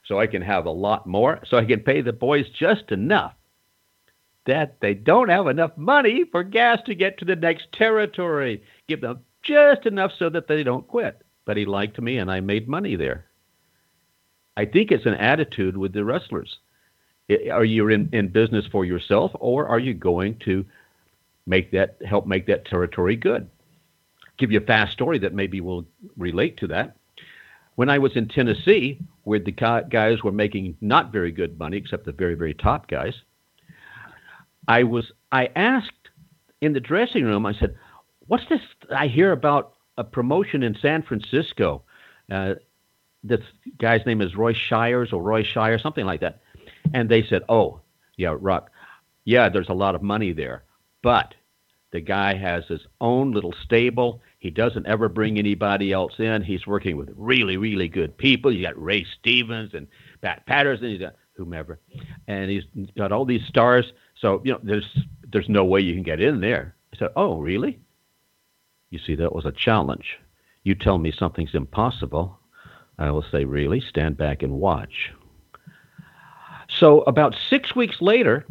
so I can have a lot more, so I can pay the boys just enough that they don't have enough money for gas to get to the next territory. Give them just enough so that they don't quit. But he liked me and I made money there. I think it's an attitude with the wrestlers. Are you in, in business for yourself, or are you going to make that help make that territory good? Give you a fast story that maybe will relate to that. When I was in Tennessee, where the guys were making not very good money, except the very very top guys, I was I asked in the dressing room. I said, "What's this I hear about a promotion in San Francisco?" Uh, this guy's name is Roy Shires or Roy Shire, something like that. And they said, oh, yeah, Ruck, yeah, there's a lot of money there. But the guy has his own little stable. He doesn't ever bring anybody else in. He's working with really, really good people. You got Ray Stevens and Pat Patterson, he's got whomever, and he's got all these stars. So you know, there's there's no way you can get in there. I said, oh, really? You see, that was a challenge. You tell me something's impossible, I will say, really? Stand back and watch. So about six weeks later,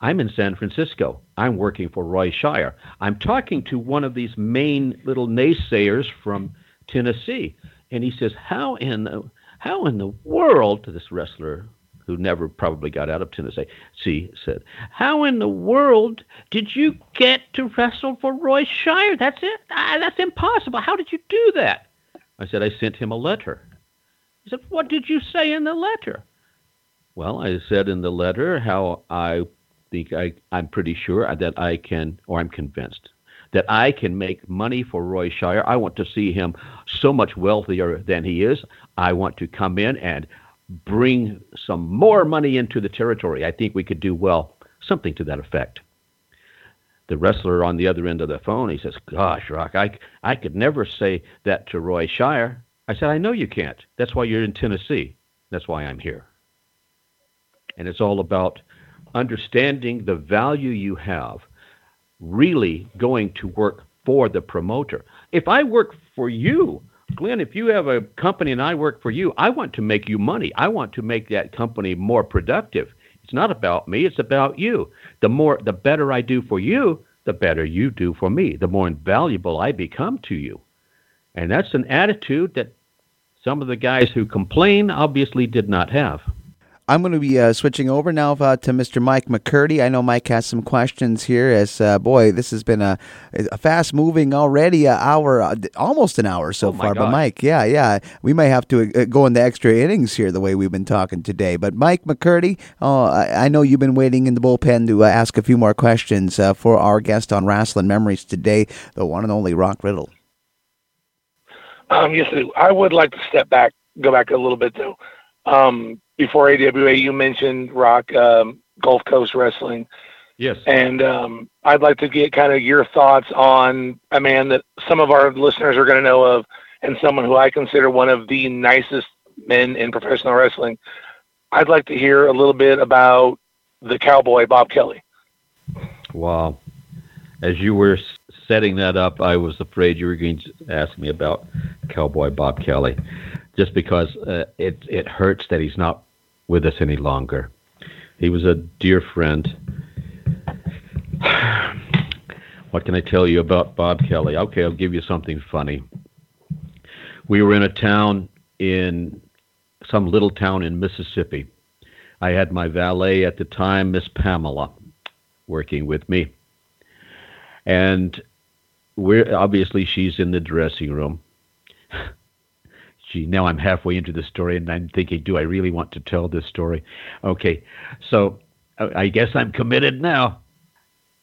I'm in San Francisco. I'm working for Roy Shire. I'm talking to one of these main little naysayers from Tennessee, and he says, "How in the how in the world?" To this wrestler who never probably got out of Tennessee, see said, "How in the world did you get to wrestle for Roy Shire? That's it. Ah, that's impossible. How did you do that?" I said, "I sent him a letter." He said, What did you say in the letter? Well, I said in the letter how I think I, I'm pretty sure that I can, or I'm convinced, that I can make money for Roy Shire. I want to see him so much wealthier than he is. I want to come in and bring some more money into the territory. I think we could do well, something to that effect. The wrestler on the other end of the phone, he says, Gosh, Rock, I, I could never say that to Roy Shire. I said, I know you can't. That's why you're in Tennessee. That's why I'm here. And it's all about understanding the value you have, really going to work for the promoter. If I work for you, Glen, if you have a company and I work for you, I want to make you money. I want to make that company more productive. It's not about me, it's about you. The more the better I do for you, the better you do for me. The more invaluable I become to you. And that's an attitude that some of the guys who complain obviously did not have. I'm going to be uh, switching over now uh, to Mr. Mike McCurdy. I know Mike has some questions here. As uh, boy, this has been a, a fast moving already, an hour, uh, almost an hour so oh far. But Mike, yeah, yeah, we may have to uh, go into extra innings here the way we've been talking today. But Mike McCurdy, oh, I, I know you've been waiting in the bullpen to uh, ask a few more questions for our guest on Rasslin' Memories today, the one and only Rock Riddle. Um, yes, I would like to step back, go back a little bit though. Um, before AWA, you mentioned Rock um, Gulf Coast Wrestling. Yes. And um, I'd like to get kind of your thoughts on a man that some of our listeners are going to know of, and someone who I consider one of the nicest men in professional wrestling. I'd like to hear a little bit about the cowboy Bob Kelly. Wow. As you were setting that up, I was afraid you were going to ask me about cowboy Bob Kelly, just because uh, it it hurts that he's not with us any longer. He was a dear friend. what can I tell you about Bob Kelly? Okay, I'll give you something funny. We were in a town in some little town in Mississippi. I had my valet at the time, Miss Pamela, working with me. And we're obviously she's in the dressing room gee, now I'm halfway into the story and I'm thinking, do I really want to tell this story? Okay, so I guess I'm committed now.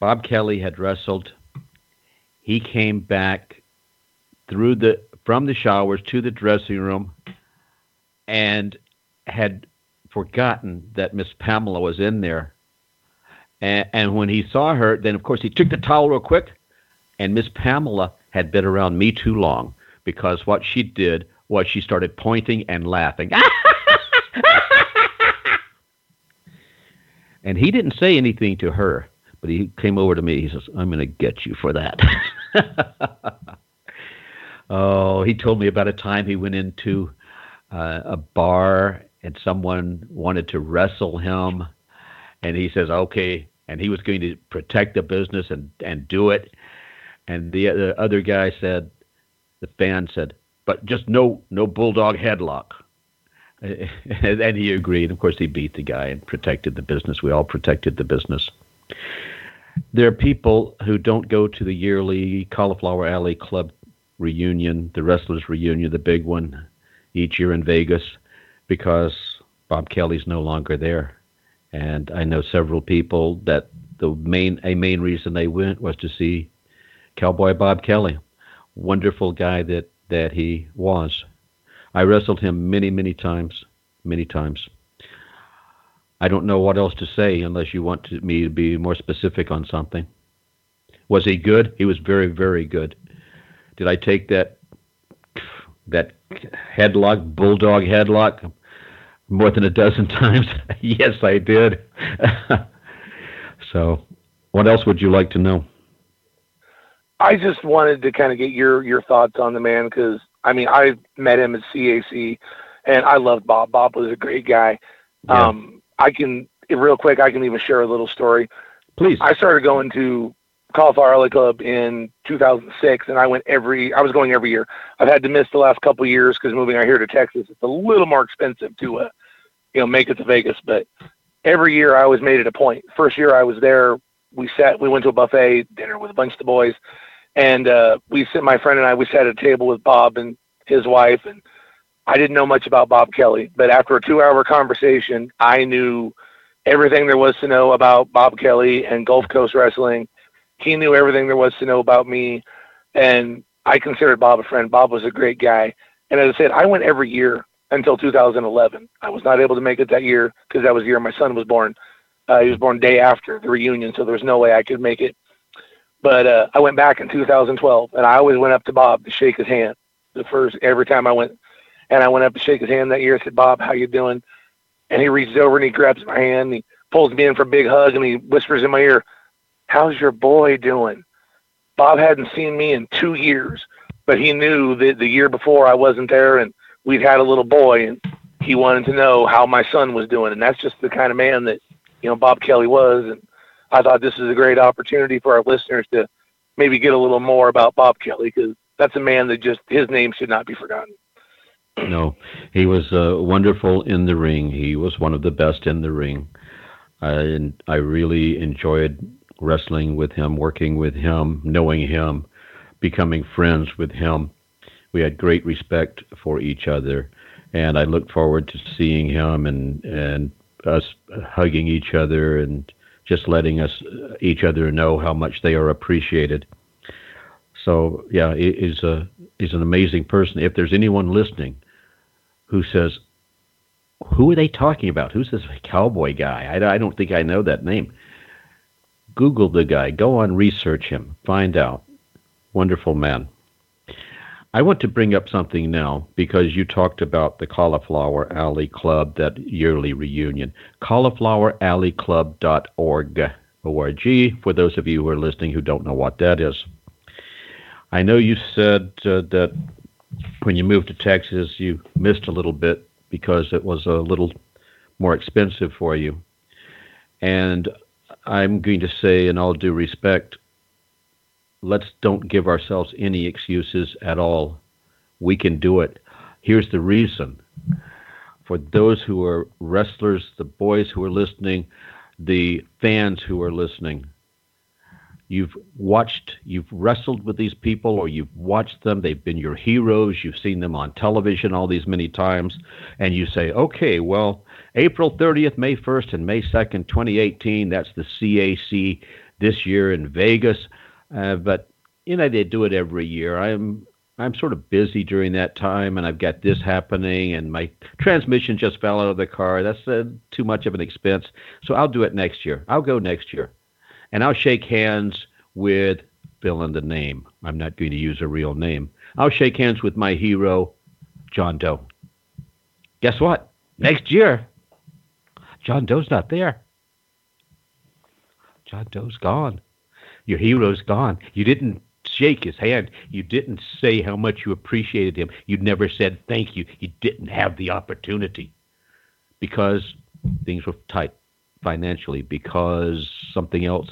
Bob Kelly had wrestled. He came back through the from the showers to the dressing room and had forgotten that Miss Pamela was in there. And, and when he saw her, then of course he took the towel real quick, and Miss Pamela had been around me too long because what she did was she started pointing and laughing. and he didn't say anything to her, but he came over to me. He says, I'm going to get you for that. oh, he told me about a time he went into uh, a bar and someone wanted to wrestle him. And he says, okay. And he was going to protect the business and, and do it. And the, the other guy said, the fan said, but just no no bulldog headlock. and he agreed. Of course, he beat the guy and protected the business. We all protected the business. There are people who don't go to the yearly Cauliflower Alley Club reunion, the wrestlers reunion, the big one each year in Vegas, because Bob Kelly's no longer there. And I know several people that the main a main reason they went was to see Cowboy Bob Kelly, wonderful guy that that he was. I wrestled him many, many times, many times. I don't know what else to say unless you want to, me to be more specific on something. Was he good? He was very, very good. Did I take that that headlock, bulldog headlock, more than a dozen times? yes, I did. so, what else would you like to know? I just wanted to kind of get your your thoughts on the man because I mean I met him at CAC and I loved Bob. Bob was a great guy. Yeah. Um, I can real quick. I can even share a little story. Please. I started going to Cauliflower Alley Club in 2006, and I went every. I was going every year. I've had to miss the last couple years because moving out here to Texas, it's a little more expensive to, uh, you know, make it to Vegas. But every year, I always made it a point. First year I was there, we sat. We went to a buffet dinner with a bunch of the boys and uh, we sit. My friend and I we sat at a table with Bob and his wife, and I didn't know much about Bob Kelly, but after a two-hour conversation, I knew everything there was to know about Bob Kelly and Gulf Coast Wrestling. He knew everything there was to know about me, and I considered Bob a friend. Bob was a great guy, and as I said, I went every year until 2011. I was not able to make it that year because that was the year my son was born. Uh, he was born day after the reunion, so there was no way I could make it. But uh, I went back in 2012, and I always went up to Bob to shake his hand. The first every time I went, and I went up to shake his hand that year. I said, "Bob, how you doing?" And he reaches over and he grabs my hand, and he pulls me in for a big hug, and he whispers in my ear, "How's your boy doing?" Bob hadn't seen me in two years, but he knew that the year before I wasn't there, and we'd had a little boy, and he wanted to know how my son was doing, and that's just the kind of man that you know Bob Kelly was, and I thought this is a great opportunity for our listeners to maybe get a little more about Bob Kelly because that's a man that just his name should not be forgotten. No, he was uh, wonderful in the ring. He was one of the best in the ring. I I really enjoyed wrestling with him, working with him, knowing him, becoming friends with him. We had great respect for each other, and I looked forward to seeing him and and us hugging each other and just letting us each other know how much they are appreciated. So yeah, he's a he's an amazing person. If there's anyone listening who says, "Who are they talking about? Who's this cowboy guy?" I, I don't think I know that name. Google the guy. Go on, research him. Find out. Wonderful man. I want to bring up something now because you talked about the Cauliflower Alley Club, that yearly reunion. CauliflowerAlleyClub.org. O-R-G, for those of you who are listening who don't know what that is. I know you said uh, that when you moved to Texas, you missed a little bit because it was a little more expensive for you. And I'm going to say, in all due respect, let's don't give ourselves any excuses at all. We can do it. Here's the reason. For those who are wrestlers, the boys who are listening, the fans who are listening, you've watched, you've wrestled with these people or you've watched them. They've been your heroes. You've seen them on television all these many times. And you say, okay, well, April 30th, May 1st, and May 2nd, 2018, that's the CAC this year in Vegas. Uh, but you know they do it every year. I'm I'm sort of busy during that time, and I've got this happening, and my transmission just fell out of the car. That's uh, too much of an expense, so I'll do it next year. I'll go next year, and I'll shake hands with fill in the name. I'm not going to use a real name. I'll shake hands with my hero, John Doe. Guess what? Next year, John Doe's not there. John Doe's gone. Your hero's gone. You didn't shake his hand. You didn't say how much you appreciated him. You never said thank you. You didn't have the opportunity because things were tight financially, because something else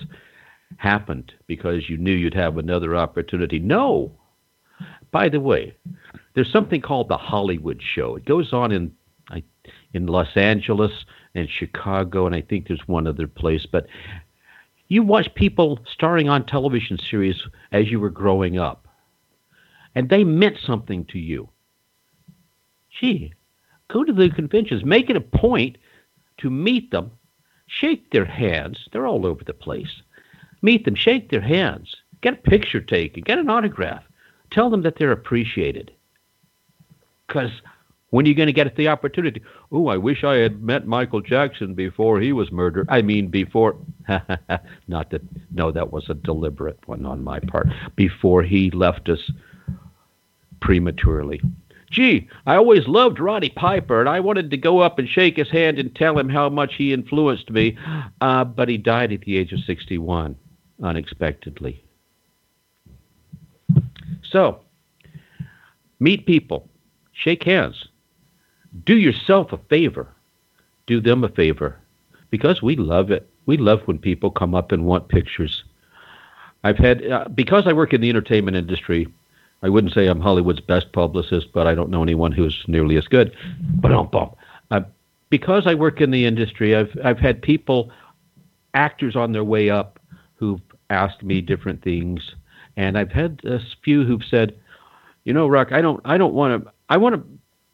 happened, because you knew you'd have another opportunity. No. By the way, there's something called the Hollywood show. It goes on in in Los Angeles and Chicago, and I think there's one other place. But you watch people starring on television series as you were growing up, and they meant something to you. Gee, go to the conventions, make it a point to meet them, shake their hands. They're all over the place. Meet them, shake their hands, get a picture taken, get an autograph. Tell them that they're appreciated. Because when are you going to get the opportunity? Oh, I wish I had met Michael Jackson before he was murdered. I mean, before, not that, no, that was a deliberate one on my part. Before he left us prematurely. Gee, I always loved Roddy Piper, and I wanted to go up and shake his hand and tell him how much he influenced me, uh, but he died at the age of 61 unexpectedly. So, meet people, shake hands, do yourself a favor. Do them a favor. Because we love it. We love when people come up and want pictures. I've had, uh, because I work in the entertainment industry, I wouldn't say I'm Hollywood's best publicist, but I don't know anyone who's nearly as good. But uh, because I work in the industry, I've I've had people, actors on their way up, who've asked me different things, and I've had a few who've said, you know, Rock, I don't I don't want to I want to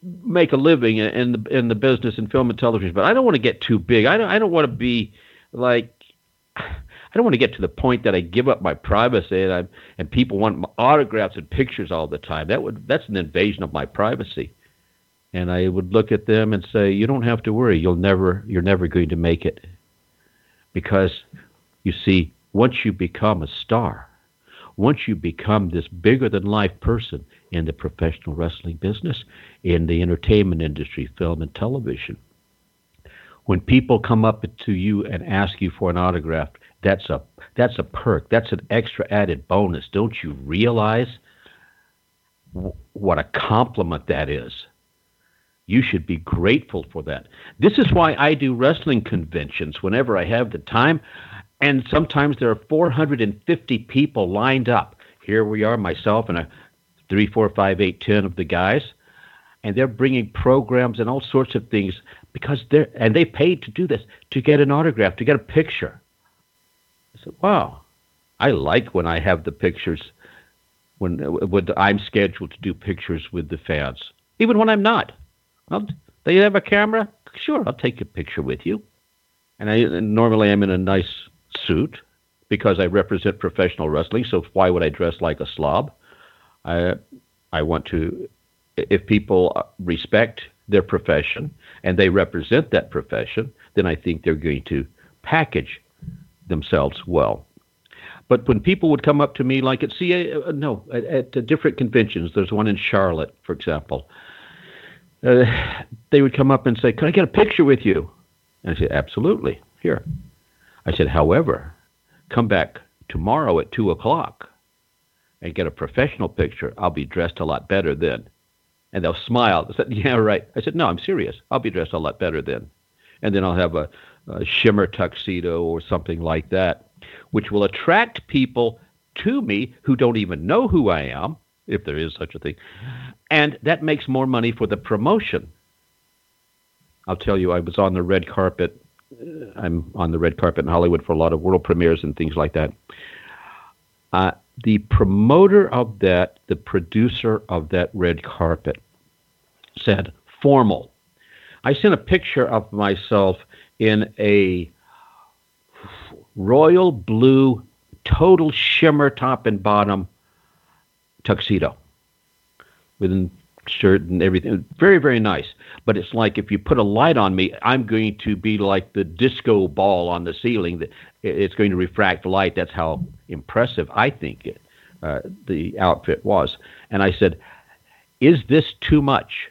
make a living in the in the business in film and television, but I don't want to get too big. I don't I don't want to be like I don't want to get to the point that I give up my privacy and I and people want autographs and pictures all the time. That would that's an invasion of my privacy. And I would look at them and say, "You don't have to worry. You'll never you're never going to make it." Because you see, once you become a star, once you become this bigger than life person in the professional wrestling business, in the entertainment industry, film and television, when people come up to you and ask you for an autograph, that's a that's a perk. That's an extra added bonus. Don't you realize w- what a compliment that is? You should be grateful for that. This is why I do wrestling conventions whenever I have the time. And sometimes there are 450 people lined up. Here we are, myself and a three, four, five, eight, ten of the guys, and they're bringing programs and all sorts of things because they're and they paid to do this to get an autograph, to get a picture. I said, "Wow, I like when I have the pictures when when I'm scheduled to do pictures with the fans, even when I'm not. Well, they have a camera, sure, I'll take a picture with you. And I normally I'm in a nice suit because I represent professional wrestling. So why would I dress like a slob? I I want to if people respect their profession and they represent that profession, then I think they're going to package themselves well. But when people would come up to me, like at CA, uh, no, at, at different conventions, there's one in Charlotte, for example, uh, they would come up and say, "Can I get a picture with you?" And I said, "Absolutely, here." I said, "However, come back tomorrow at two o'clock and get a professional picture. I'll be dressed a lot better then." And they'll smile. I said, "Yeah, right." I said, "No, I'm serious. I'll be dressed a lot better then." And then I'll have a, a shimmer tuxedo or something like that, which will attract people to me who don't even know who I am, if there is such a thing, and that makes more money for the promotion. I'll tell you, I was on the red carpet. I'm on the red carpet in Hollywood for a lot of world premieres and things like that. Uh, the promoter of that, the producer of that red carpet, said formal. I sent a picture of myself in a royal blue, total shimmer top and bottom tuxedo with shirt and everything. Very, very nice. But it's like if you put a light on me, I'm going to be like the disco ball on the ceiling. That it's going to refract light. That's how impressive I think it, uh, the outfit was. And I said, "Is this too much?"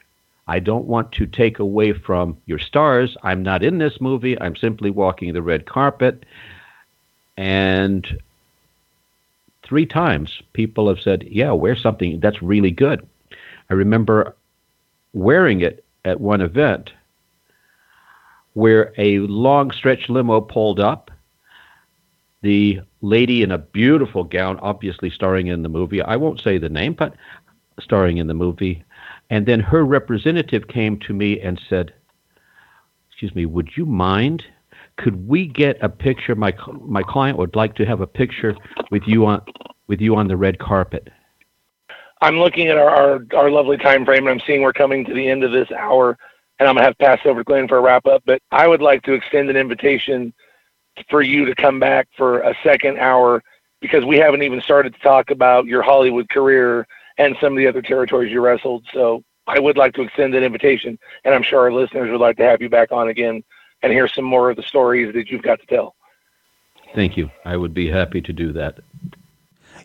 I don't want to take away from your stars. I'm not in this movie. I'm simply walking the red carpet. And three times people have said, Yeah, wear something that's really good. I remember wearing it at one event where a long stretch limo pulled up. The lady in a beautiful gown, obviously starring in the movie, I won't say the name, but starring in the movie. And then her representative came to me and said, Excuse me, would you mind? Could we get a picture? My my client would like to have a picture with you on with you on the red carpet. I'm looking at our, our, our lovely time frame, and I'm seeing we're coming to the end of this hour, and I'm gonna have to pass over to Glen for a wrap up. But I would like to extend an invitation for you to come back for a second hour because we haven't even started to talk about your Hollywood career and some of the other territories you wrestled. So I would like to extend that invitation, and I'm sure our listeners would like to have you back on again and hear some more of the stories that you've got to tell. Thank you. I would be happy to do that.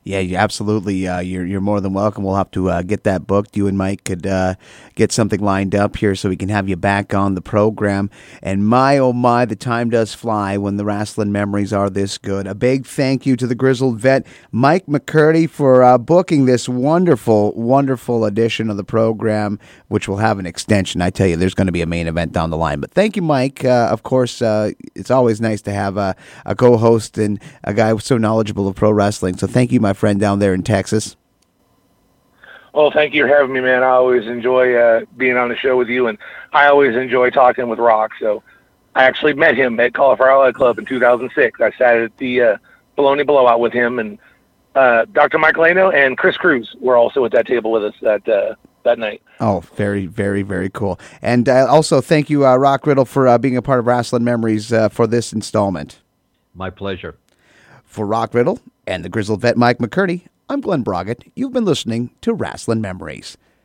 Yeah, you absolutely. Uh, you're you're more than welcome. We'll have to uh, get that booked. You and Mike could uh, get something lined up here so we can have you back on the program. And my oh my, the time does fly when the wrestling memories are this good. A big thank you to the grizzled vet Mike McCurdy for uh, booking this wonderful, wonderful edition of the program, which will have an extension. I tell you, there's going to be a main event down the line. But thank you, Mike. Uh, of course, uh, it's always nice to have a, a co-host and a guy so knowledgeable of pro wrestling. So thank you, my friend down there in Texas. Well, thank you for having me, man. I always enjoy uh, being on the show with you, and I always enjoy talking with Rock. So I actually met him at Cauliflower Alley Club in 2006. I sat at the uh, Baloney Blowout with him, and uh, Dr. Michael Lano and Chris Cruz were also at that table with us that uh, that night. Oh, very, very, very cool. And uh, also, thank you, uh, Rock Riddle, for uh, being a part of Rasslin' Memories uh, for this installment. My pleasure. For Rock Riddle and the grizzled vet Mike McCurdy, I'm Glen Braget. You've been listening to Rasslin' Memories.